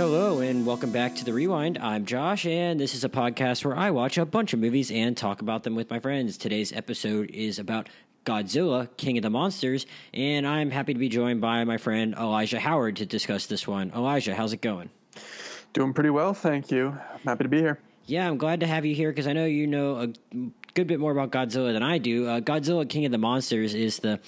Hello, and welcome back to The Rewind. I'm Josh, and this is a podcast where I watch a bunch of movies and talk about them with my friends. Today's episode is about Godzilla, King of the Monsters, and I'm happy to be joined by my friend Elijah Howard to discuss this one. Elijah, how's it going? Doing pretty well, thank you. I'm happy to be here. Yeah, I'm glad to have you here because I know you know a good bit more about Godzilla than I do. Uh, Godzilla King of the Monsters is the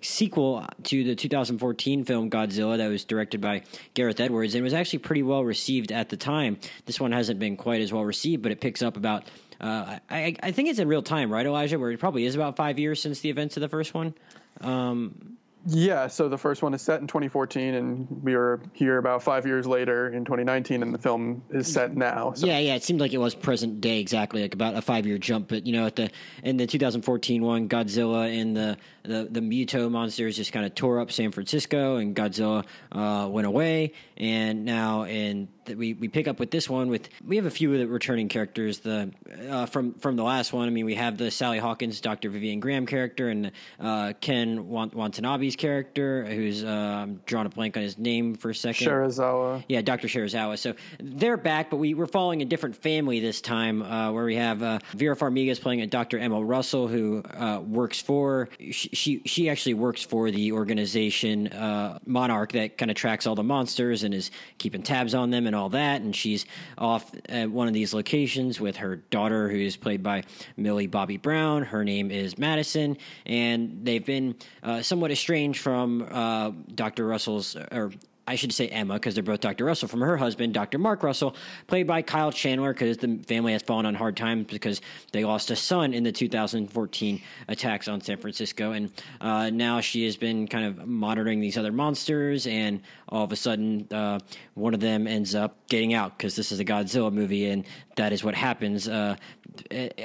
sequel to the 2014 film Godzilla that was directed by Gareth Edwards and was actually pretty well received at the time. This one hasn't been quite as well received, but it picks up about. Uh, I, I think it's in real time, right, Elijah? Where it probably is about five years since the events of the first one. Um, yeah, so the first one is set in 2014, and we are here about five years later in 2019, and the film is set now. So. Yeah, yeah, it seemed like it was present day exactly, like about a five year jump. But you know, at the in the 2014 one, Godzilla and the the, the Muto monsters just kind of tore up San Francisco, and Godzilla uh, went away, and now in we we pick up with this one with we have a few of the returning characters the uh, from from the last one. I mean, we have the Sally Hawkins, Dr. Vivian Graham character, and uh, Ken Watanabe's character, who's uh, drawn a blank on his name for a second. Serizawa. Yeah, Dr. Serizawa. So they're back, but we we're following a different family this time, uh, where we have uh, Vera Farmiga is playing a Dr. Emma Russell, who uh, works for she, she, she actually works for the organization uh, Monarch that kind of tracks all the monsters and is keeping tabs on them and all that. And she's off at one of these locations with her daughter, who is played by Millie Bobby Brown. Her name is Madison, and they've been uh, somewhat estranged from uh, Dr. Russell's or I should say Emma because they're both Dr. Russell from her husband, Dr. Mark Russell, played by Kyle Chandler because the family has fallen on hard times because they lost a son in the 2014 attacks on San Francisco. And uh, now she has been kind of monitoring these other monsters, and all of a sudden, uh, one of them ends up getting out because this is a Godzilla movie, and that is what happens. Uh,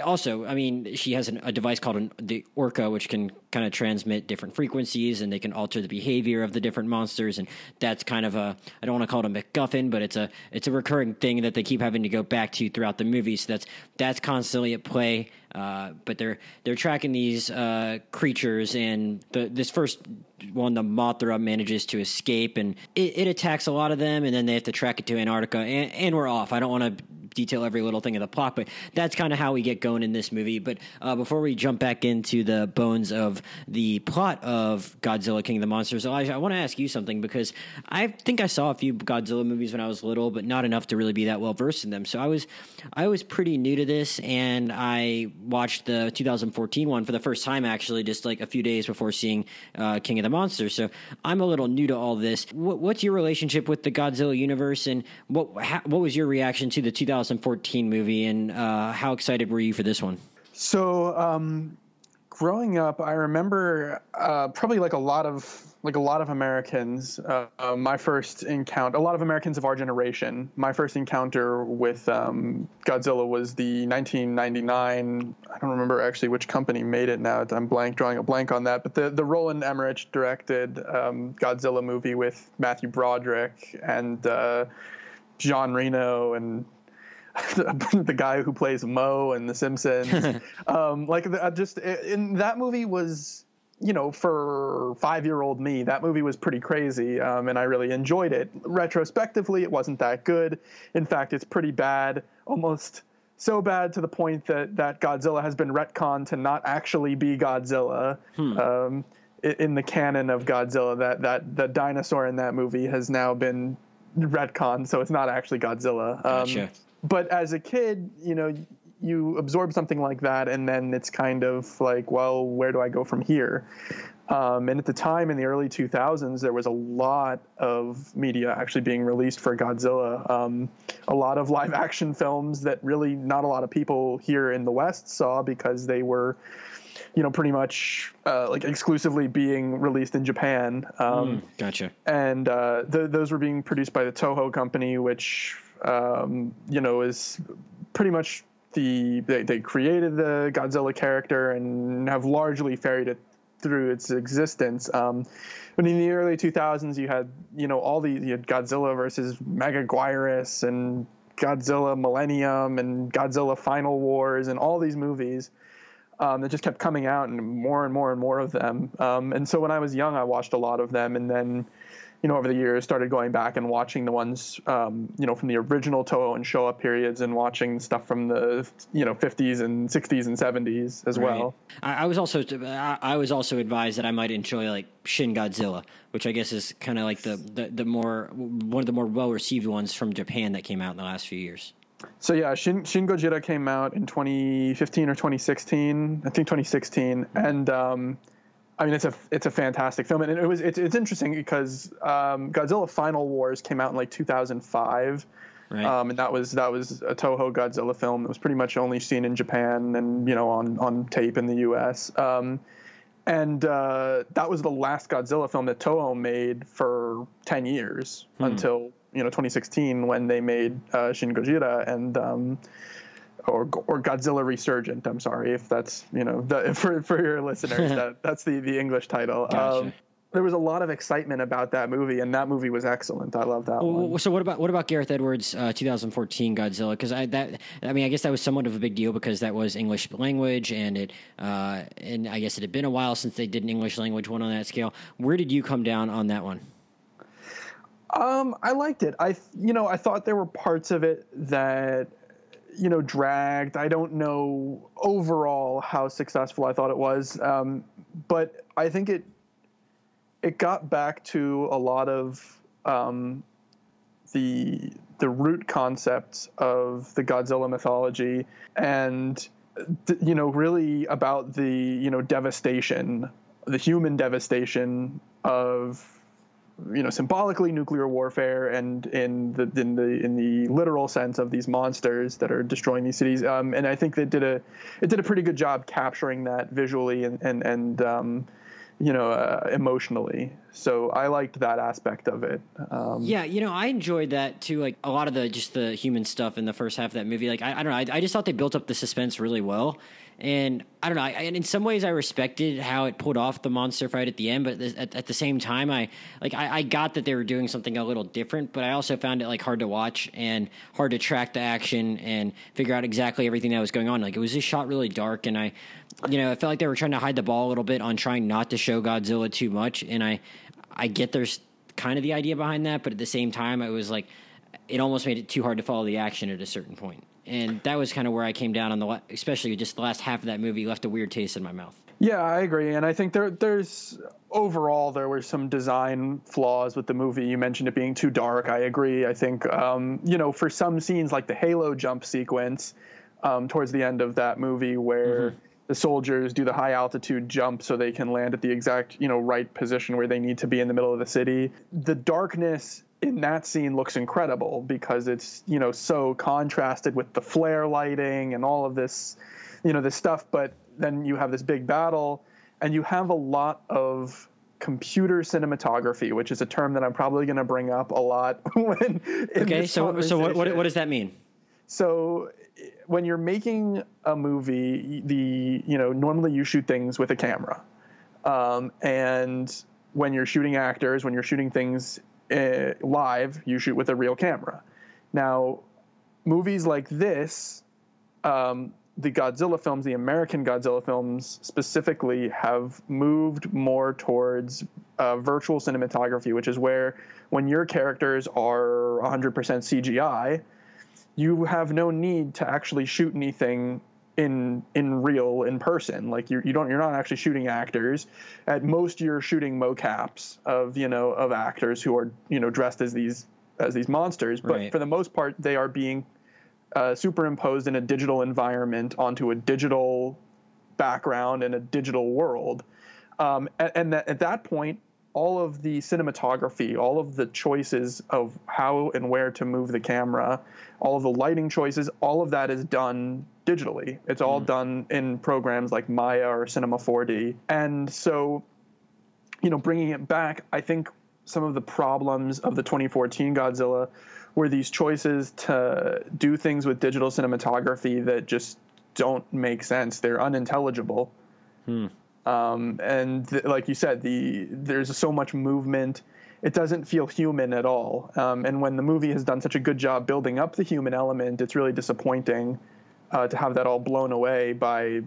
also, I mean, she has an, a device called an, the Orca, which can kind of transmit different frequencies, and they can alter the behavior of the different monsters, and that's kind of a I don't want to call it a MacGuffin, but it's a it's a recurring thing that they keep having to go back to throughout the movie. So that's that's constantly at play. Uh, but they're they're tracking these uh, creatures, and the, this first one, the Mothra, manages to escape, and it, it, attacks a lot of them, and then they have to track it to Antarctica, and, and we're off. I don't want to detail every little thing of the plot, but that's kind of how we get going in this movie. But uh, before we jump back into the bones of the plot of Godzilla King of the Monsters, Elijah, I want to ask you something because I think I saw a few Godzilla movies when I was little, but not enough to really be that well versed in them. So I was I was pretty new to this, and I watched the 2014 one for the first time, actually, just like a few days before seeing uh, King of the Monsters. So I'm a little new to all this. What, what's your relationship with the Godzilla universe, and what what was your reaction to the 2000 2014 movie, and uh, how excited were you for this one? So, um, growing up, I remember uh, probably like a lot of like a lot of Americans. Uh, uh, my first encounter, a lot of Americans of our generation, my first encounter with um, Godzilla was the 1999. I don't remember actually which company made it now. I'm blank, drawing a blank on that. But the the Roland Emmerich directed um, Godzilla movie with Matthew Broderick and. Uh, Jean Reno and the guy who plays Moe in The Simpsons. um, like the, just in that movie was you know, for five year old me, that movie was pretty crazy, um, and I really enjoyed it. Retrospectively, it wasn't that good. In fact, it's pretty bad, almost so bad to the point that, that Godzilla has been retconned to not actually be Godzilla. Hmm. Um, in the canon of Godzilla, that, that the dinosaur in that movie has now been retconned, so it's not actually Godzilla. Um, gotcha but as a kid, you know, you absorb something like that, and then it's kind of like, well, where do I go from here? Um, and at the time in the early 2000s, there was a lot of media actually being released for Godzilla. Um, a lot of live action films that really not a lot of people here in the West saw because they were, you know, pretty much uh, like exclusively being released in Japan. Um, mm, gotcha. And uh, the, those were being produced by the Toho company, which um, you know, is pretty much the they, they created the Godzilla character and have largely ferried it through its existence. Um, but in the early 2000s, you had you know all these you had Godzilla versus Megaguirus and Godzilla Millennium and Godzilla Final Wars and all these movies um, that just kept coming out and more and more and more of them. Um, and so when I was young, I watched a lot of them, and then you know, over the years, started going back and watching the ones, um, you know, from the original Toho and Showa periods, and watching stuff from the, you know, 50s and 60s and 70s as right. well. I, I, was also, I was also advised that I might enjoy like Shin Godzilla, which I guess is kind of like the, the the more one of the more well received ones from Japan that came out in the last few years. So yeah, Shin, Shin Gojira came out in 2015 or 2016, I think 2016, and um, I mean, it's a it's a fantastic film, and it was it's it's interesting because um, Godzilla Final Wars came out in like 2005, right. um, and that was that was a Toho Godzilla film that was pretty much only seen in Japan and you know on on tape in the U.S. Um, and uh, that was the last Godzilla film that Toho made for 10 years hmm. until you know 2016 when they made uh, Shin Gojira, and um, or or Godzilla Resurgence. I'm sorry if that's you know the, for for your listeners that that's the the English title. Gotcha. Um, there was a lot of excitement about that movie, and that movie was excellent. I love that well, one. So what about what about Gareth Edwards' uh, 2014 Godzilla? Because I that I mean I guess that was somewhat of a big deal because that was English language, and it uh, and I guess it had been a while since they did an English language one on that scale. Where did you come down on that one? Um, I liked it. I you know I thought there were parts of it that you know, dragged. I don't know overall how successful I thought it was, um, but I think it it got back to a lot of um, the the root concepts of the Godzilla mythology, and you know, really about the you know devastation, the human devastation of you know symbolically nuclear warfare and in the in the in the literal sense of these monsters that are destroying these cities. Um, and I think they did a it did a pretty good job capturing that visually and and and um, you know uh, emotionally so I liked that aspect of it um, yeah you know I enjoyed that too like a lot of the just the human stuff in the first half of that movie like I, I don't know I, I just thought they built up the suspense really well and I don't know. I, and in some ways, I respected how it pulled off the monster fight at the end. But at, at the same time, I like I, got that they were doing something a little different. But I also found it like hard to watch and hard to track the action and figure out exactly everything that was going on. Like it was just shot really dark, and I, you know, I felt like they were trying to hide the ball a little bit on trying not to show Godzilla too much. And I, I get there's kind of the idea behind that, but at the same time, it was like it almost made it too hard to follow the action at a certain point and that was kind of where I came down on the especially just the last half of that movie left a weird taste in my mouth. Yeah, I agree, and I think there there's overall there were some design flaws with the movie. You mentioned it being too dark. I agree. I think um, you know for some scenes like the Halo jump sequence um, towards the end of that movie where. Mm-hmm. The soldiers do the high altitude jump so they can land at the exact, you know, right position where they need to be in the middle of the city. The darkness in that scene looks incredible because it's you know so contrasted with the flare lighting and all of this you know this stuff but then you have this big battle and you have a lot of computer cinematography which is a term that i'm probably going to bring up a lot when okay so so what, what, what does that mean so when you're making a movie the you know normally you shoot things with a camera um, and when you're shooting actors when you're shooting things uh, live, you shoot with a real camera. Now, movies like this, um, the Godzilla films, the American Godzilla films specifically, have moved more towards uh, virtual cinematography, which is where when your characters are 100% CGI, you have no need to actually shoot anything in in real in person. Like you you don't you're not actually shooting actors. At most you're shooting mocaps of you know of actors who are you know dressed as these as these monsters. But right. for the most part they are being uh, superimposed in a digital environment onto a digital background in a digital world. Um, and, and that, at that point all of the cinematography, all of the choices of how and where to move the camera, all of the lighting choices, all of that is done digitally. It's all mm. done in programs like Maya or Cinema 4D. And so, you know, bringing it back, I think some of the problems of the 2014 Godzilla were these choices to do things with digital cinematography that just don't make sense. They're unintelligible. Hmm. Um, and th- like you said, the there's so much movement. It doesn't feel human at all. Um, and when the movie has done such a good job building up the human element, it's really disappointing uh, to have that all blown away by,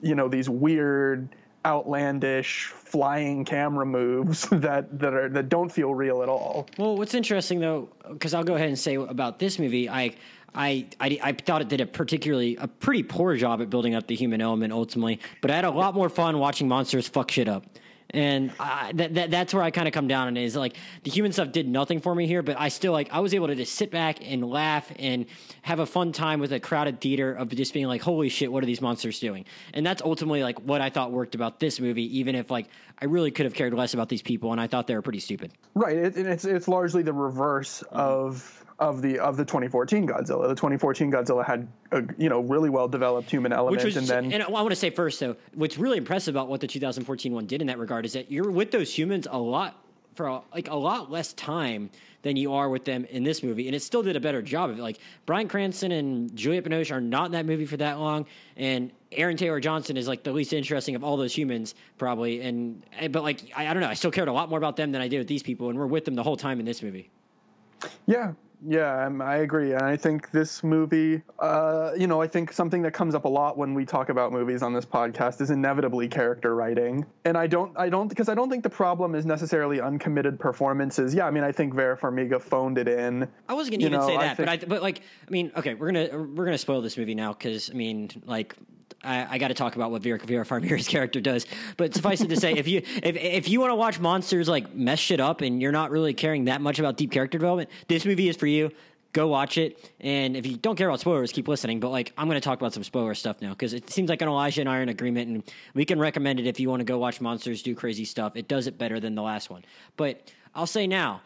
you know, these weird outlandish flying camera moves that that are that don't feel real at all. Well, what's interesting though, because I'll go ahead and say about this movie, I. I, I, I thought it did a particularly a pretty poor job at building up the human element ultimately, but I had a lot more fun watching monsters fuck shit up. And I, that, that that's where I kind of come down on it is like the human stuff did nothing for me here, but I still like I was able to just sit back and laugh and have a fun time with a crowded theater of just being like, holy shit, what are these monsters doing? And that's ultimately like what I thought worked about this movie, even if like I really could have cared less about these people and I thought they were pretty stupid. Right. It, it's it's largely the reverse mm-hmm. of of the of the 2014 Godzilla. The 2014 Godzilla had a you know really well developed human element, was, and then and I want to say first though, what's really impressive about what the 2014 one did in that regard is that you're with those humans a lot for a, like a lot less time than you are with them in this movie, and it still did a better job of it. Like Bryan Cranston and Juliette Binoche are not in that movie for that long, and Aaron Taylor Johnson is like the least interesting of all those humans, probably. And eh, but like I, I don't know, I still cared a lot more about them than I did with these people, and we're with them the whole time in this movie. Yeah, yeah, I agree, and I think this movie, uh, you know, I think something that comes up a lot when we talk about movies on this podcast is inevitably character writing, and I don't, I don't, because I don't think the problem is necessarily uncommitted performances. Yeah, I mean, I think Vera Farmiga phoned it in. I wasn't going to even know, say that, think, but I, but like, I mean, okay, we're gonna we're gonna spoil this movie now because I mean, like, I, I got to talk about what Vera, Vera Farmiga's character does. But suffice it to say, if you if if you want to watch monsters like mess shit up and you're not really caring that much about deep character development, this movie is for you. Go watch it, and if you don't care about spoilers, keep listening. But like, I'm going to talk about some spoiler stuff now because it seems like an Elijah and I are in agreement, and we can recommend it if you want to go watch monsters do crazy stuff. It does it better than the last one. But I'll say now,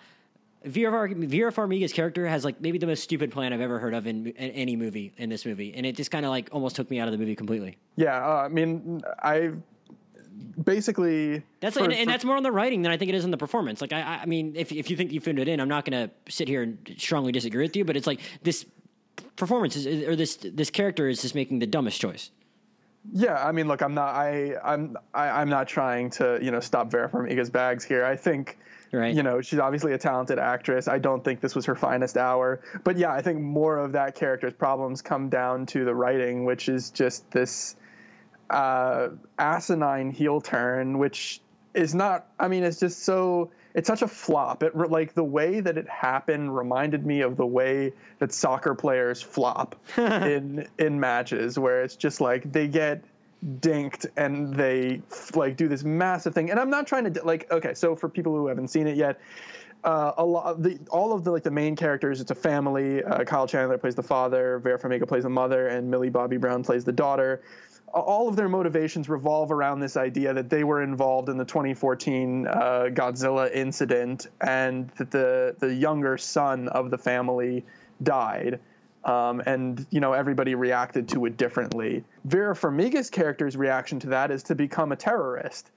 Vera, Farmiga's character has like maybe the most stupid plan I've ever heard of in, in any movie in this movie, and it just kind of like almost took me out of the movie completely. Yeah, uh, I mean, I basically that's for, and, and, that's more on the writing than I think it is in the performance. Like I, I mean, if if you think you phoned it in, I'm not going to sit here and strongly disagree with you, but it's like this performance is, or this this character is just making the dumbest choice. Yeah, I mean, look, I'm not, I, I'm, I, I'm not trying to, you know, stop Vera Farmiga's bags here. I think Right. You know, she's obviously a talented actress. I don't think this was her finest hour. But yeah, I think more of that character's problems come down to the writing, which is just this uh, asinine heel turn, which is not, I mean, it's just so, it's such a flop. It like the way that it happened reminded me of the way that soccer players flop in in matches, where it's just like they get dinked and they like do this massive thing. And i'm not trying to like okay so for people who haven't seen it yet uh, a lot of the all of the like the main characters it's a family. Uh, kyle chandler plays the father vera farmiga plays the mother and millie bobby brown plays the daughter all of their motivations revolve around this idea that they were involved in the 2014 uh, Godzilla incident and that the the younger son of the family died um, and you know everybody reacted to it differently. Vera Farmiga's character's reaction to that is to become a terrorist,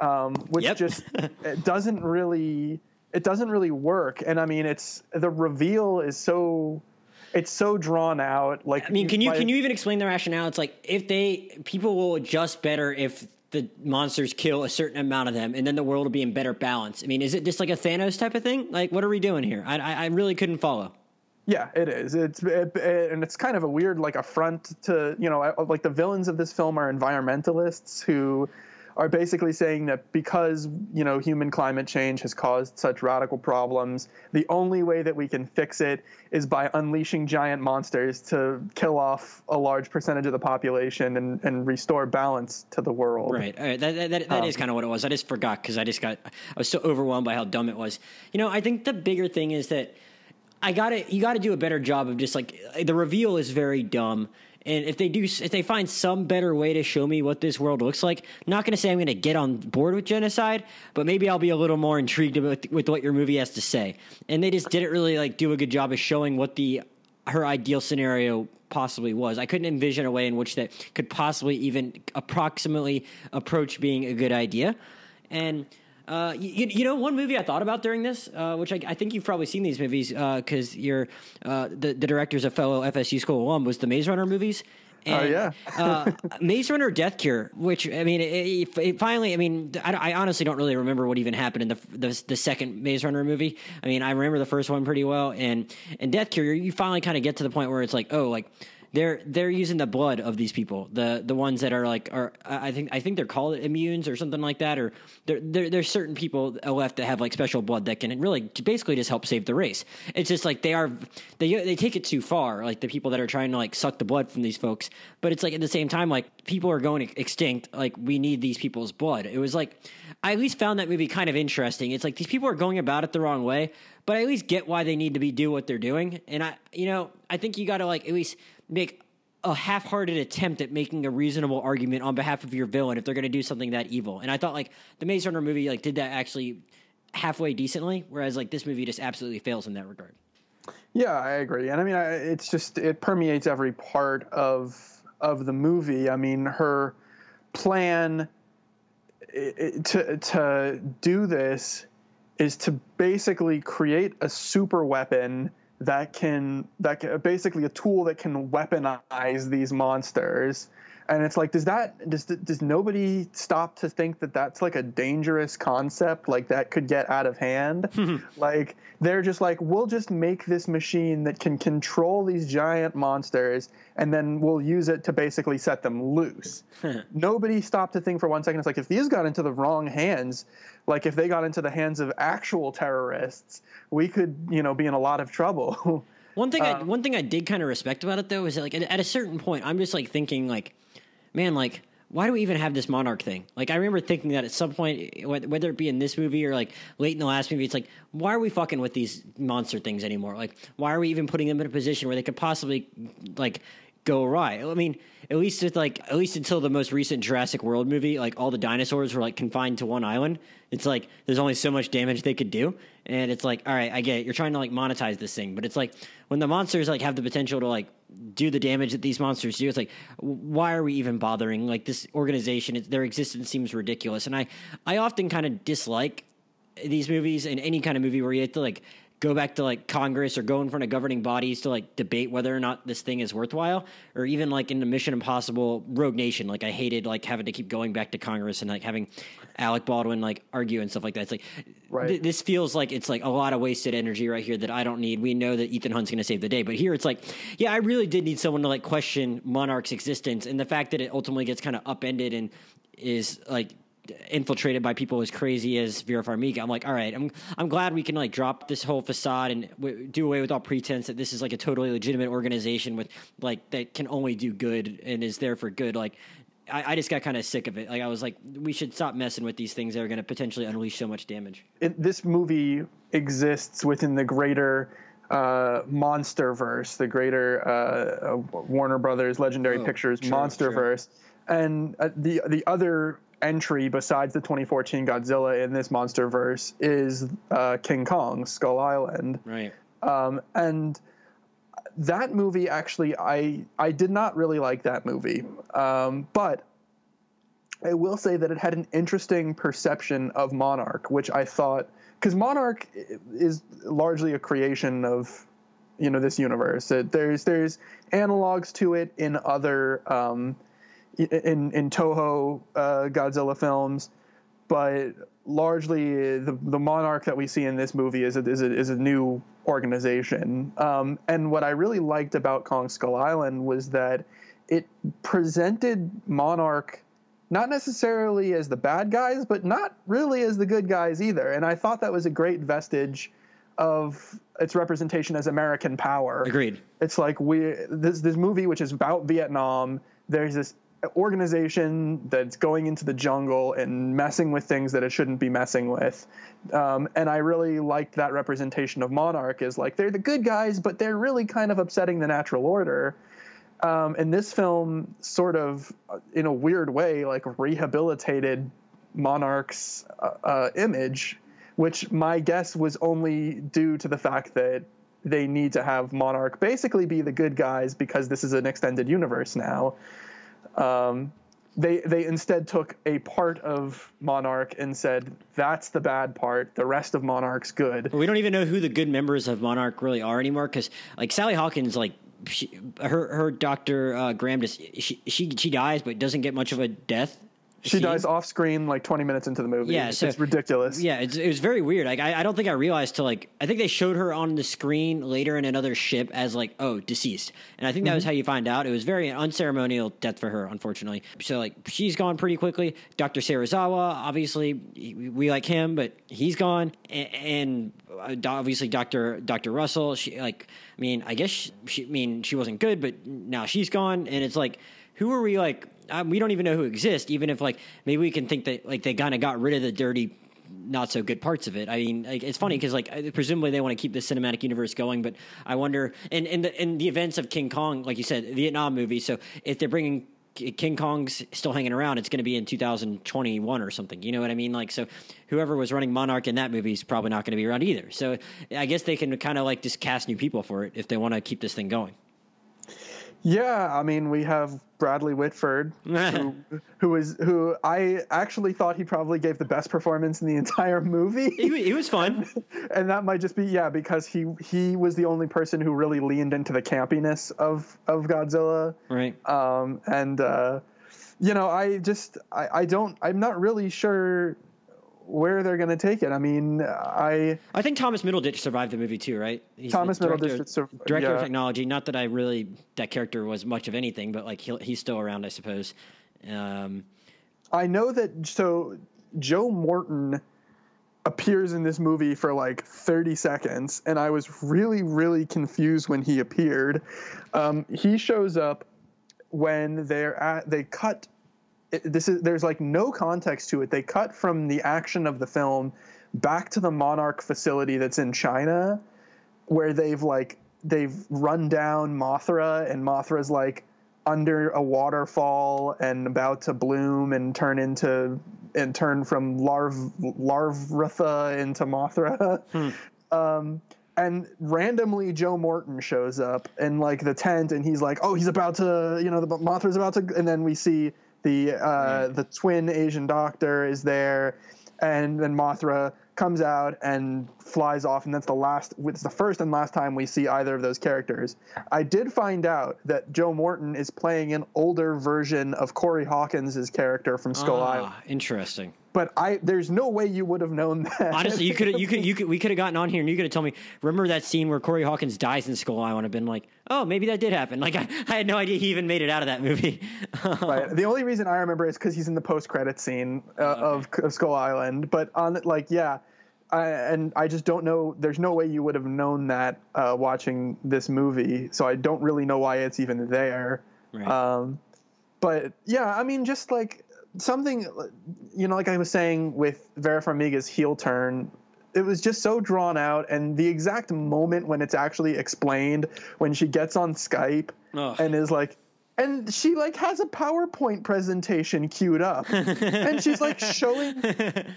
um, which yep. just it doesn't really it doesn't really work. And I mean, it's the reveal is so it's so drawn out. Like I mean, can you can you even explain the rationale? It's like if they people will adjust better if the monsters kill a certain amount of them, and then the world will be in better balance. I mean, is it just like a Thanos type of thing? Like, what are we doing here? I I, I really couldn't follow. Yeah, it is. It's it, it, and it's kind of a weird like affront to you know like the villains of this film are environmentalists who are basically saying that because you know human climate change has caused such radical problems, the only way that we can fix it is by unleashing giant monsters to kill off a large percentage of the population and, and restore balance to the world. Right. All right. That that, that, that um, is kind of what it was. I just forgot because I just got I was so overwhelmed by how dumb it was. You know, I think the bigger thing is that I got to you got to do a better job of just like the reveal is very dumb. And if they do, if they find some better way to show me what this world looks like, not going to say I'm going to get on board with genocide, but maybe I'll be a little more intrigued with, with what your movie has to say. And they just didn't really like do a good job of showing what the her ideal scenario possibly was. I couldn't envision a way in which that could possibly even approximately approach being a good idea. And uh, you, you, know, one movie I thought about during this, uh, which I, I, think you've probably seen these movies because uh, you're uh, the, the director's a fellow FSU school alum, was the Maze Runner movies. Oh, and, oh yeah, uh, Maze Runner Death Cure, which I mean, it, it finally, I mean, I, I, honestly don't really remember what even happened in the, the, the second Maze Runner movie. I mean, I remember the first one pretty well, and and Death Cure, you finally kind of get to the point where it's like, oh, like they're they're using the blood of these people, the the ones that are like are I think I think they're called immunes or something like that, or there there's certain people left that have like special blood that can really basically just help save the race. It's just like they are they they take it too far, like the people that are trying to like suck the blood from these folks. But it's like at the same time, like people are going extinct. Like we need these people's blood. It was like I at least found that movie kind of interesting. It's like these people are going about it the wrong way, but I at least get why they need to be do what they're doing. And I, you know, I think you got to like at least make a half-hearted attempt at making a reasonable argument on behalf of your villain if they're going to do something that evil. And I thought like the Maze Runner movie like did that actually halfway decently, whereas like this movie just absolutely fails in that regard. Yeah, I agree, and I mean, I, it's just it permeates every part of of the movie. I mean, her plan to to do this is to basically create a super weapon that can that can, basically a tool that can weaponize these monsters and it's like does that does does nobody stop to think that that's like a dangerous concept like that could get out of hand? Like they're just like we'll just make this machine that can control these giant monsters and then we'll use it to basically set them loose. Nobody stopped to think for one second it's like if these got into the wrong hands like if they got into the hands of actual terrorists we could you know be in a lot of trouble. One thing I, uh, one thing I did kind of respect about it though is that like at a certain point I'm just like thinking like man, like, why do we even have this monarch thing? Like, I remember thinking that at some point, whether it be in this movie or like late in the last movie, it's like, why are we fucking with these monster things anymore? Like, why are we even putting them in a position where they could possibly like go awry? I mean, at least with like at least until the most recent Jurassic World movie, like all the dinosaurs were like confined to one island. It's like there's only so much damage they could do, and it's like, all right, I get it. You're trying to like monetize this thing, but it's like when the monsters like have the potential to like do the damage that these monsters do. It's like, why are we even bothering? Like this organization, their existence seems ridiculous, and I, I often kind of dislike these movies and any kind of movie where you have to like go back to like Congress or go in front of governing bodies to like debate whether or not this thing is worthwhile, or even like in the Mission Impossible Rogue Nation. Like I hated like having to keep going back to Congress and like having Alec Baldwin like argue and stuff like that. It's like right. th- this feels like it's like a lot of wasted energy right here that I don't need. We know that Ethan Hunt's going to save the day, but here it's like, yeah, I really did need someone to like question Monarch's existence and the fact that it ultimately gets kind of upended and is like infiltrated by people as crazy as Vera Farmiga. I'm like, all right, I'm I'm glad we can like drop this whole facade and w- do away with all pretense that this is like a totally legitimate organization with like that can only do good and is there for good. Like, I, I just got kind of sick of it. Like, I was like, we should stop messing with these things that are going to potentially unleash so much damage. It, this movie exists within the greater. Uh, monster verse, the greater uh, uh, Warner Brothers Legendary oh, Pictures true, monster verse, and uh, the the other entry besides the 2014 Godzilla in this monster verse is uh, King Kong Skull Island. Right. Um, and that movie actually, I I did not really like that movie, um, but I will say that it had an interesting perception of Monarch, which I thought because Monarch is largely a creation of you know this universe. It, there's there's analogs to it in other. Um, in in Toho uh, Godzilla films, but largely the the monarch that we see in this movie is a, is a, is a new organization. Um, and what I really liked about Kong Skull Island was that it presented Monarch not necessarily as the bad guys, but not really as the good guys either. And I thought that was a great vestige of its representation as American power. Agreed. It's like we this this movie which is about Vietnam. There's this organization that's going into the jungle and messing with things that it shouldn't be messing with. Um, and I really liked that representation of Monarch is like they're the good guys, but they're really kind of upsetting the natural order. Um, and this film sort of, in a weird way, like rehabilitated Monarch's uh, uh, image, which my guess was only due to the fact that they need to have Monarch basically be the good guys because this is an extended universe now. Um, they they instead took a part of Monarch and said that's the bad part. The rest of Monarch's good. We don't even know who the good members of Monarch really are anymore because like Sally Hawkins like. She, her her doctor uh, Graham just she, she she dies but doesn't get much of a death She scene. dies off screen like 20 minutes into the movie. Yeah, so- it's ridiculous. Yeah, it's, it was very weird. Like I, I don't think I realized till like I think they showed her on the screen later in another ship as like oh deceased, and I think that was how you find out. It was very unceremonial death for her, unfortunately. So like she's gone pretty quickly. Doctor Serizawa, obviously we we like him, but he's gone, and, and uh, obviously Doctor Doctor Russell. She like I mean I guess she, she I mean she wasn't good, but now she's gone, and it's like who are we like? We don't even know who exists. Even if like maybe we can think that like they kind of got rid of the dirty, not so good parts of it. I mean, like, it's funny mm-hmm. because like presumably they want to keep the cinematic universe going, but I wonder. And in the in the events of King Kong, like you said, Vietnam movie. So if they're bringing King Kong's still hanging around, it's going to be in 2021 or something. You know what I mean? Like so, whoever was running Monarch in that movie is probably not going to be around either. So I guess they can kind of like just cast new people for it if they want to keep this thing going. Yeah, I mean, we have Bradley Whitford, who, who is who I actually thought he probably gave the best performance in the entire movie. He, he was fun. and that might just be yeah because he he was the only person who really leaned into the campiness of of Godzilla. Right. Um, and uh, you know, I just I, I don't I'm not really sure where they're going to take it. I mean, I I think Thomas Middleditch survived the movie too, right? He's Thomas director, Middleditch sur- director of technology. Not that I really that character was much of anything, but like he, he's still around, I suppose. Um, I know that so Joe Morton appears in this movie for like 30 seconds, and I was really, really confused when he appeared. Um, he shows up when they're at they cut. It, this is there's like no context to it. They cut from the action of the film back to the Monarch facility that's in China, where they've like they've run down Mothra, and Mothra's like under a waterfall and about to bloom and turn into and turn from larv larvratha into Mothra. Um, and randomly Joe Morton shows up in like the tent, and he's like, "Oh, he's about to, you know, the Mothra's about to," and then we see the uh, the twin Asian doctor is there, and then Mothra comes out and flies off, and that's the last. It's the first and last time we see either of those characters. I did find out that Joe Morton is playing an older version of Corey Hawkins' character from Skull Island, ah, interesting. But I there's no way you would have known that. Honestly, you could you could you could we could have gotten on here and you could have told me. Remember that scene where Corey Hawkins dies in Skull Island? I've been like, oh, maybe that did happen. Like I, I had no idea he even made it out of that movie. Right. The only reason I remember is because he's in the post-credit scene uh, of, of Skull Island. But on like, yeah, I, and I just don't know. There's no way you would have known that uh, watching this movie. So I don't really know why it's even there. Right. Um, but yeah, I mean, just like something, you know, like I was saying with Vera Farmiga's heel turn. It was just so drawn out, and the exact moment when it's actually explained, when she gets on Skype Ugh. and is like, and she like has a PowerPoint presentation queued up, and she's like showing.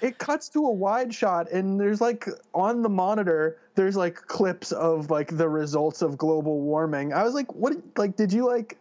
It cuts to a wide shot, and there's like on the monitor, there's like clips of like the results of global warming. I was like, what? Like, did you like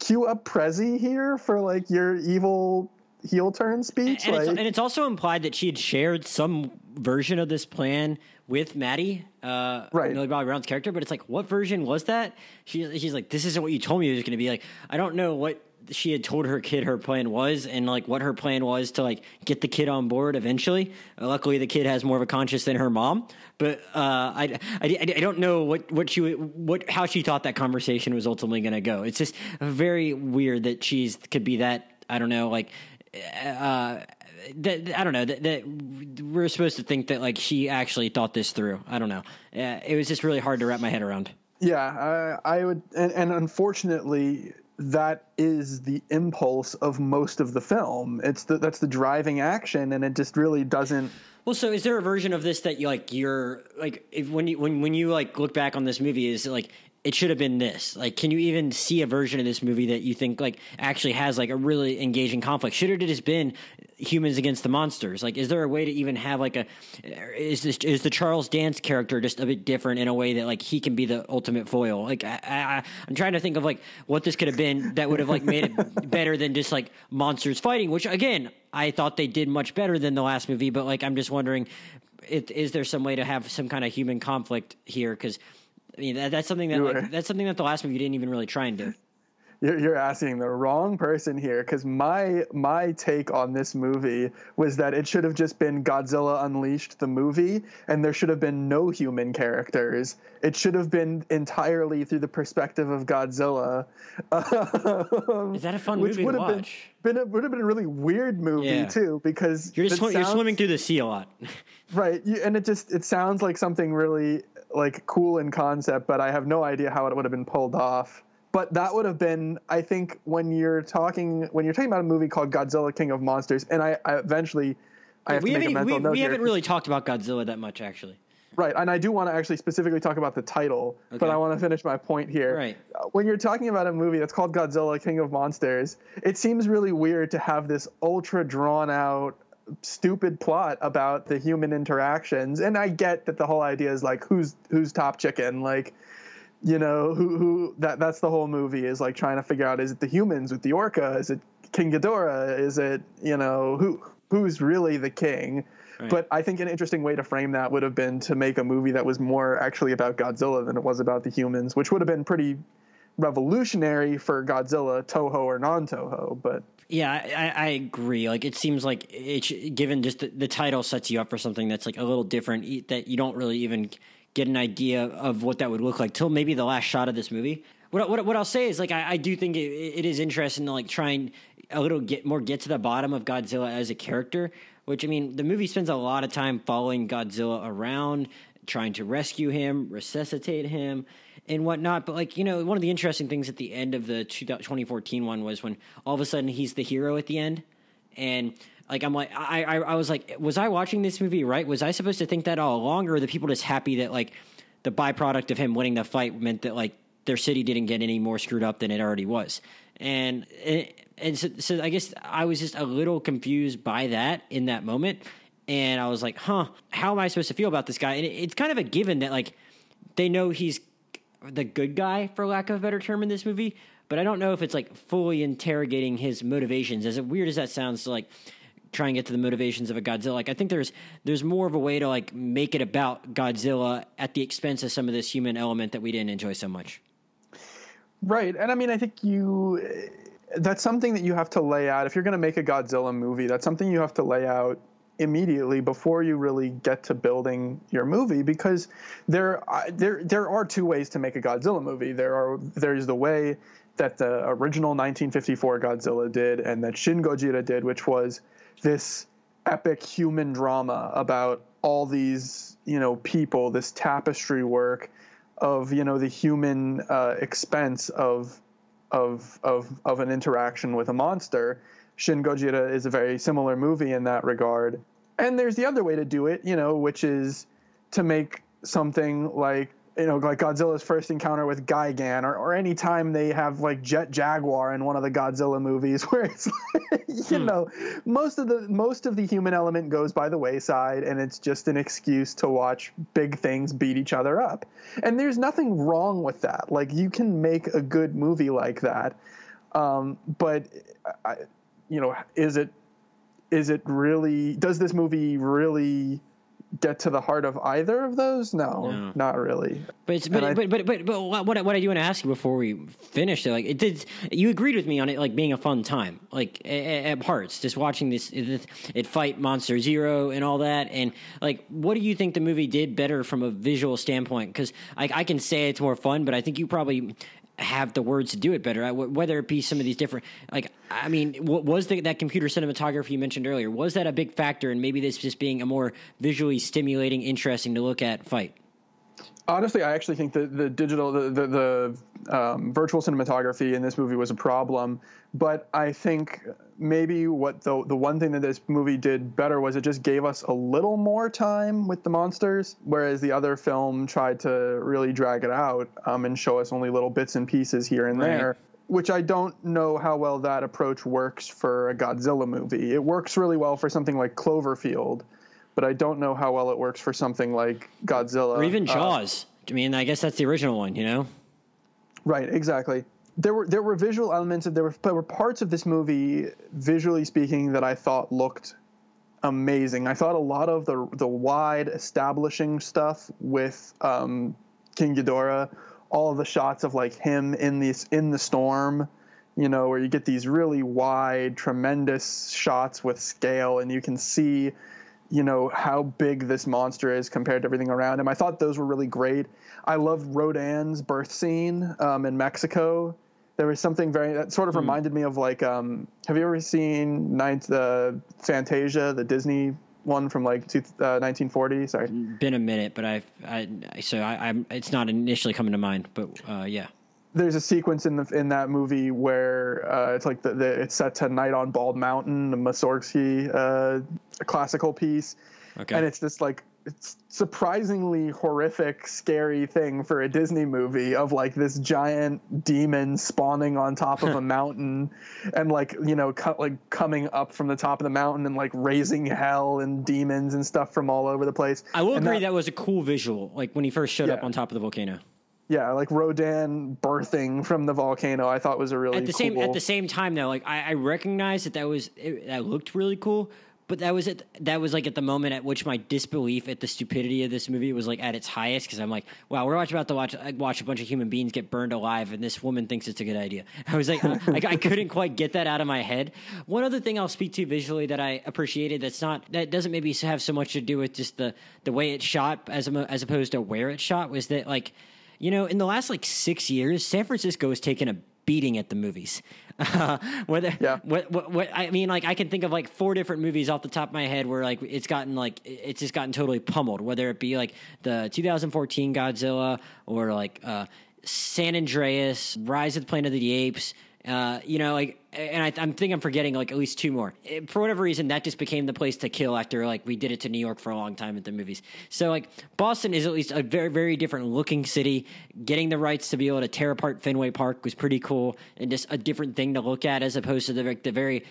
queue up Prezi here for like your evil heel turn speech? and, it's, like, and it's also implied that she had shared some version of this plan with Maddie, uh, Right. Millie Bobby Brown's character. But it's like, what version was that? She, she's like, this isn't what you told me it was going to be. Like, I don't know what she had told her kid her plan was, and like what her plan was to like get the kid on board eventually. Uh, luckily, the kid has more of a conscience than her mom. But uh, I, I, I don't know what what she what how she thought that conversation was ultimately going to go. It's just very weird that she's could be that. I don't know, like uh, that, I don't know that, that we're supposed to think that like she actually thought this through. I don't know. Uh, it was just really hard to wrap my head around. Yeah, I, I would, and, and unfortunately, that is the impulse of most of the film. It's the that's the driving action, and it just really doesn't. Well, so is there a version of this that you like? You're like if, when you when when you like look back on this movie, is it like it should have been this? Like, can you even see a version of this movie that you think like actually has like a really engaging conflict? Should it have just been humans against the monsters? Like, is there a way to even have like a is this is the Charles Dance character just a bit different in a way that like he can be the ultimate foil? Like, I, I'm trying to think of like what this could have been that would have like made it better than just like monsters fighting. Which again, I thought they did much better than the last movie, but like I'm just wondering, it, is there some way to have some kind of human conflict here? Because I mean that, that's something that like that's something that the last movie didn't even really try and do. you're, you're asking the wrong person here because my my take on this movie was that it should have just been Godzilla Unleashed the movie, and there should have been no human characters. It should have been entirely through the perspective of Godzilla. Um, Is that a fun movie to watch? Been, been a, would have been a really weird movie yeah. too because you're just sw- sounds, you're swimming through the sea a lot, right? You, and it just it sounds like something really like cool in concept, but I have no idea how it would have been pulled off but that would have been i think when you're talking when you're talking about a movie called godzilla king of monsters and i, I eventually i have we to make a mental we, note we here. haven't really talked about godzilla that much actually right and i do want to actually specifically talk about the title okay. but i want to finish my point here right uh, when you're talking about a movie that's called godzilla king of monsters it seems really weird to have this ultra drawn out stupid plot about the human interactions. And i get that the whole idea is like who's who's top chicken? Like you know who who that that's the whole movie is like trying to figure out is it the humans with the orca? Is it king Ghidorah? Is it you know who who's really the king? Right. but i think an interesting way to frame that would have been to make a movie that was more actually about godzilla than it was about the humans which would have been pretty revolutionary for godzilla toho or non-toho but yeah, I, I, agree. Like, it seems like it, given just the, the, title sets you up for something that's like a little different that you don't really even get an idea of what that would look like till maybe the last shot of this movie. What what, what I'll say is like I, I do think it, it is interesting to like try and a little get more get to the bottom of Godzilla as a character. Which I mean, the movie spends a lot of time following Godzilla around, trying to rescue him, resuscitate him, and whatnot. But like you know, one of the interesting things at the end of the 2014 one was when all of a sudden he's the hero at the end, and like I'm like I, I I was like, was I watching this movie right? Was I supposed to think that all along, or are the people just happy that like the byproduct of him winning the fight meant that like their city didn't get any more screwed up than it already was? And and so, so I guess I was just a little confused by that in that moment, and I was like, huh, how am I supposed to feel about this guy? And it, it's kind of a given that like they know he's the good guy, for lack of a better term, in this movie. But I don't know if it's like fully interrogating his motivations. As weird as that sounds, to like try and get to the motivations of a Godzilla. Like I think there's there's more of a way to like make it about Godzilla at the expense of some of this human element that we didn't enjoy so much. Right. And I mean I think you that's something that you have to lay out if you're going to make a Godzilla movie. That's something you have to lay out immediately before you really get to building your movie because there there there are two ways to make a Godzilla movie. There are there's the way that the original 1954 Godzilla did and that Shin Gojira did, which was this epic human drama about all these you know people this tapestry work of you know the human uh, expense of of of of an interaction with a monster shin gojira is a very similar movie in that regard and there's the other way to do it you know which is to make something like you know, like Godzilla's first encounter with Gigan, or, or any time they have like Jet Jaguar in one of the Godzilla movies, where it's like, you hmm. know, most of the most of the human element goes by the wayside, and it's just an excuse to watch big things beat each other up. And there's nothing wrong with that. Like you can make a good movie like that, um, but I, you know, is it is it really? Does this movie really? get to the heart of either of those? No, no. not really. But, but, I, but, but but but what what I do want to ask you before we finish it, like it did, you agreed with me on it, like being a fun time, like at, at parts, just watching this it, it, fight Monster Zero and all that, and like, what do you think the movie did better from a visual standpoint? Because I, I can say it's more fun, but I think you probably have the words to do it better. Whether it be some of these different, like, I mean, was the, that computer cinematography you mentioned earlier? Was that a big factor in maybe this just being a more visually stimulating, interesting to look at fight? Honestly, I actually think that the digital, the the, the um, virtual cinematography in this movie was a problem. But I think maybe what the the one thing that this movie did better was it just gave us a little more time with the monsters, whereas the other film tried to really drag it out um, and show us only little bits and pieces here and right. there. Which I don't know how well that approach works for a Godzilla movie. It works really well for something like Cloverfield, but I don't know how well it works for something like Godzilla or even uh, Jaws. Uh, I mean, I guess that's the original one, you know. Right, exactly there were there were visual elements there were there were parts of this movie visually speaking that I thought looked amazing. I thought a lot of the the wide establishing stuff with um, King Ghidorah, all of the shots of like him in this in the storm, you know, where you get these really wide, tremendous shots with scale, and you can see, you know, how big this monster is compared to everything around him. I thought those were really great. I love Rodan's birth scene um, in Mexico. There was something very that sort of Hmm. reminded me of like, um, have you ever seen Ninth the Fantasia, the Disney one from like two, uh, 1940? Sorry. Been a minute, but I've I, so I, I'm it's not initially coming to mind, but uh, yeah. There's a sequence in the in that movie where uh, it's like the, the it's set to Night on Bald Mountain, the Mussorgsky uh, classical piece, Okay. and it's this like it's surprisingly horrific, scary thing for a Disney movie of like this giant demon spawning on top of a mountain, and like you know cut like coming up from the top of the mountain and like raising hell and demons and stuff from all over the place. I will And agree that, was a cool visual, like when he first showed up on top of the volcano. Yeah, like Rodan birthing from the volcano, I thought was a really At the same at the same time though, like I, I recognize that that was it, that looked really cool, but that was at that was like at the moment at which my disbelief at the stupidity of this movie was like at its highest because I'm like, wow, we're about to watch like, watch a bunch of human beings get burned alive, and this woman thinks it's a good idea. I was like, I, I couldn't quite get that out of my head. One other thing I'll speak to visually that I appreciated that's not that doesn't maybe have so much to do with just the the way it's shot as as opposed to where it's shot was that like you know, in the last like six years, San Francisco has taken a beating at the movies. Uh, whether, Yeah. what, what, what, I mean, like, I can think of like four different movies off the top of my head where like it's gotten like, it's just gotten totally pummeled, whether it be like the 2014 Godzilla or like, uh, San Andreas, Rise of the Planet of the Apes, uh, you know, like, and I, I'm think I'm forgetting like at least two more. Eh, For whatever reason, that just became the place to kill after like we did it to New York for a long time at the movies. So like Boston is at least a very very different looking city. Getting the rights to be able to tear apart Fenway Park was pretty cool and just a different thing to look at as opposed to the like, the very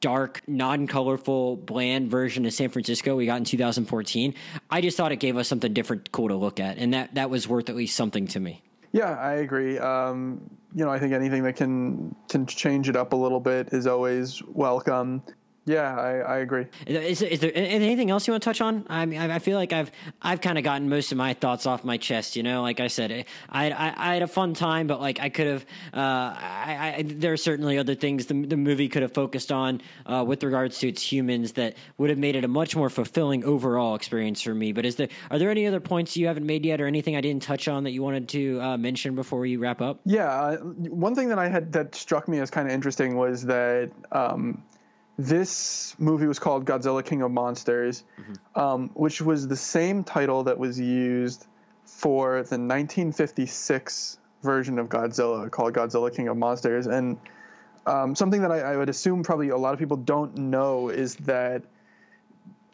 dark, non colorful, bland version of San Francisco we got in 2014. I just thought it gave us something different, cool to look at, and that that was worth at least something to me. Yeah, I agree. Um, you know, I think anything that can can change it up a little bit is always welcome. Yeah, I, I agree. Is, is there anything else you want to touch on? I mean, I I feel like I've I've kind of gotten most of my thoughts off my chest. You know, like I said, I I, I had a fun time, but like I could have. Uh, I, I there are certainly other things the, the movie could have focused on uh, with regards to its humans that would have made it a much more fulfilling overall experience for me. But is there are there any other points you haven't made yet, or anything I didn't touch on that you wanted to uh, mention before we wrap up? Yeah, uh, one thing that I had that struck me as kind of interesting was that um, this movie was called Godzilla King of Monsters, um, which was the same title that was used for the 1956 version of Godzilla called Godzilla King of Monsters. And um, something that I, I would assume probably a lot of people don't know is that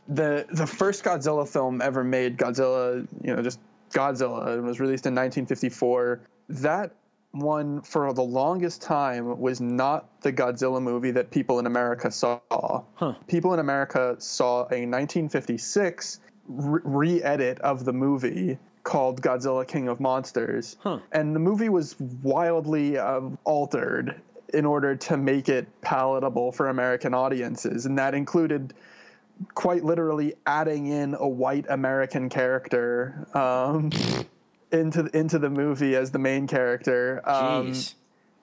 the the first Godzilla film ever made, Godzilla, you know, just Godzilla, it was released in 1954. That one, for the longest time, was not the Godzilla movie that people in America saw. Huh. People in America saw a 1956 re edit of the movie called Godzilla King of Monsters. Huh. And the movie was wildly uh, altered in order to make it palatable for American audiences. And that included quite literally adding in a white American character um, into into the movie as the main character, um,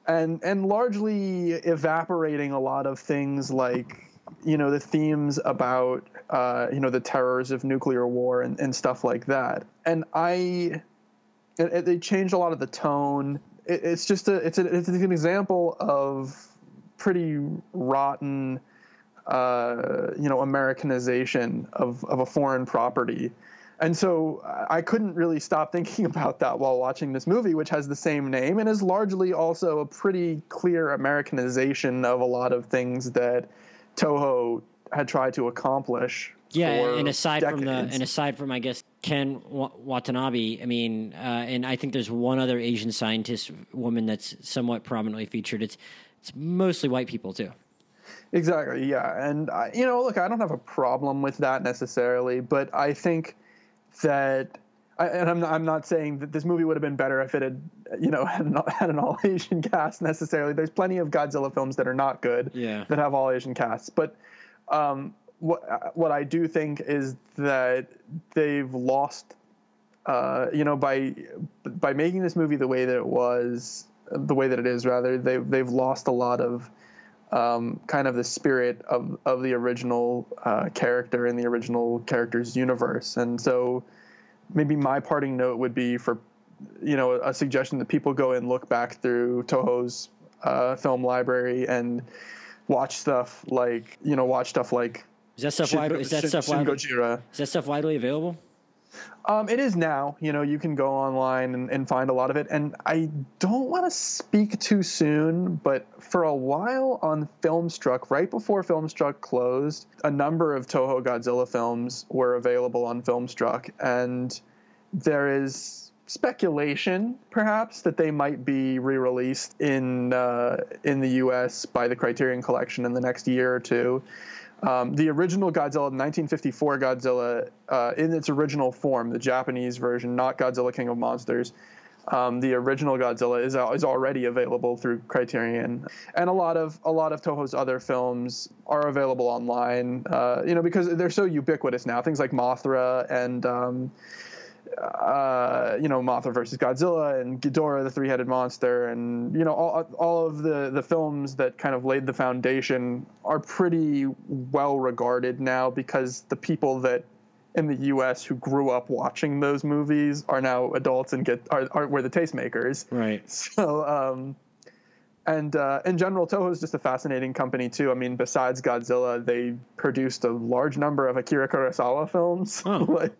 and and largely evaporating a lot of things like you know the themes about uh, you know the terrors of nuclear war and, and stuff like that. And I, it, it, they changed a lot of the tone. It, it's just a it's, a it's an example of pretty rotten uh, you know Americanization of of a foreign property. And so I couldn't really stop thinking about that while watching this movie, which has the same name and is largely also a pretty clear Americanization of a lot of things that Toho had tried to accomplish. Yeah, and aside from the and aside from I guess Ken Watanabe, I mean, uh, and I think there's one other Asian scientist woman that's somewhat prominently featured. It's it's mostly white people too. Exactly. Yeah, and I, you know, look, I don't have a problem with that necessarily, but I think that, I, and I'm not, I'm not saying that this movie would have been better if it had, you know, had an, had an all Asian cast necessarily. There's plenty of Godzilla films that are not good Yeah. that have all Asian casts, but um, what what I do think is that they've lost, uh, you know, by by making this movie the way that it was. the way that it is. Rather, they they've lost a lot of um, kind of the spirit of of the original uh, character in the original character's universe, and so maybe my parting note would be for you know a suggestion that people go and look back through Toho's uh, film library and watch stuff like you know watch stuff like is that stuff Shin, widely is that Shin, stuff Shin widely, is that stuff widely available? Um, it is now. You know, you can go online and, and find a lot of it. And I don't want to speak too soon, but for a while on Filmstruck, right before Filmstruck closed, a number of Toho Godzilla films were available on Filmstruck, and there is speculation, perhaps, that they might be re-released in uh, in the U.S. by the Criterion Collection in the next year or two. Um, the original Godzilla, 1954 Godzilla, uh, in its original form, the Japanese version, not Godzilla King of Monsters, um, the original Godzilla is is already available through Criterion, and a lot of a lot of Toho's other films are available online. Uh, you know, because they're so ubiquitous now. Things like Mothra and um, uh, you know, Mothra versus Godzilla and Ghidorah, the three-headed monster, and you know, all, all of the the films that kind of laid the foundation are pretty well regarded now because the people that in the U.S. who grew up watching those movies are now adults and get are, are were the tastemakers. Right. So, um, and uh, in general, Toho is just a fascinating company too. I mean, besides Godzilla, they produced a large number of Akira Kurosawa films. Oh. like,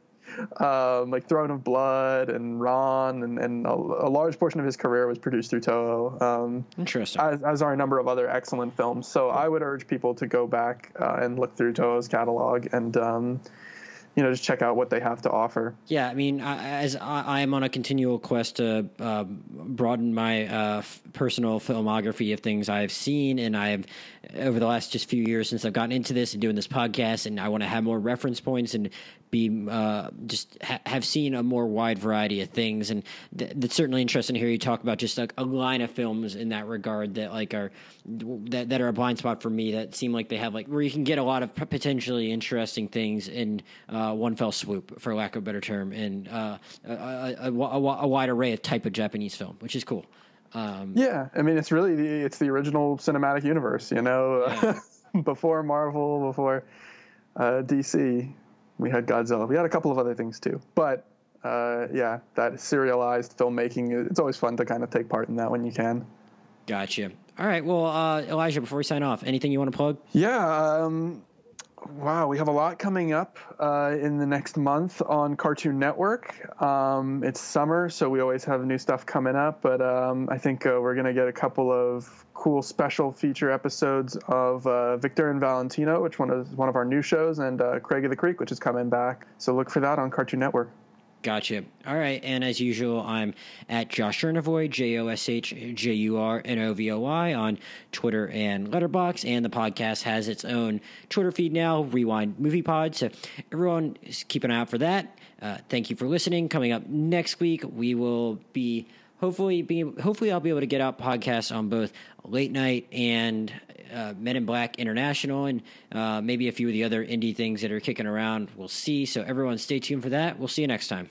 um, like Throne of Blood and Ran, and, and a, a, large portion of his career was produced through Toho. Um, Interesting. As, as, are a number of other excellent films. So I would urge people to go back uh, and look through Toho's catalog and. Um, you know, just check out what they have to offer. Yeah, I mean, I, as I, am on a continual quest to uh, broaden my uh, f- personal filmography of things I've seen, and I've over the last just few years since I've gotten into this and doing this podcast, and I want to have more reference points and be uh, just ha- have seen a more wide variety of things, and th- that's certainly interesting to hear you talk about just like a line of films in that regard that like are that that are a blind spot for me that seem like they have like where you can get a lot of potentially interesting things in uh, one fell swoop, for lack of a better term, and uh, a, a, a, a, wide array of type of Japanese film, which is cool. Um, yeah, I mean, it's really the, it's the original cinematic universe, you know, yeah. before Marvel, before uh, DC we had Godzilla. We had a couple of other things too, but uh, yeah, that serialized filmmaking. It's always fun to kind of take part in that when you can. Gotcha. All right. Well, uh, Elijah, before we sign off, anything you want to plug? Yeah. Um, wow, we have a lot coming up uh, in the next month on Cartoon Network. Um, it's summer, so we always have new stuff coming up. But um, I think uh, we're going to get a couple of cool special feature episodes of uh, Victor and Valentino, which one is one of our new shows, and uh, Craig of the Creek, which is coming back. So look for that on Cartoon Network. Gotcha. All right. And as usual, I'm at Josh Jurnovoy, J O S H J U R N O V O Y on Twitter and Letterboxd. And the podcast has its own Twitter feed now, Rewind Movie Pod. So everyone, keep an eye out for that. Uh, thank you for listening. Coming up next week, we will be hopefully be hopefully I'll be able to get out podcasts on both late night and uh, Men in Black International and uh, maybe a few of the other indie things that are kicking around. We'll see. So everyone, stay tuned for that. We'll see you next time.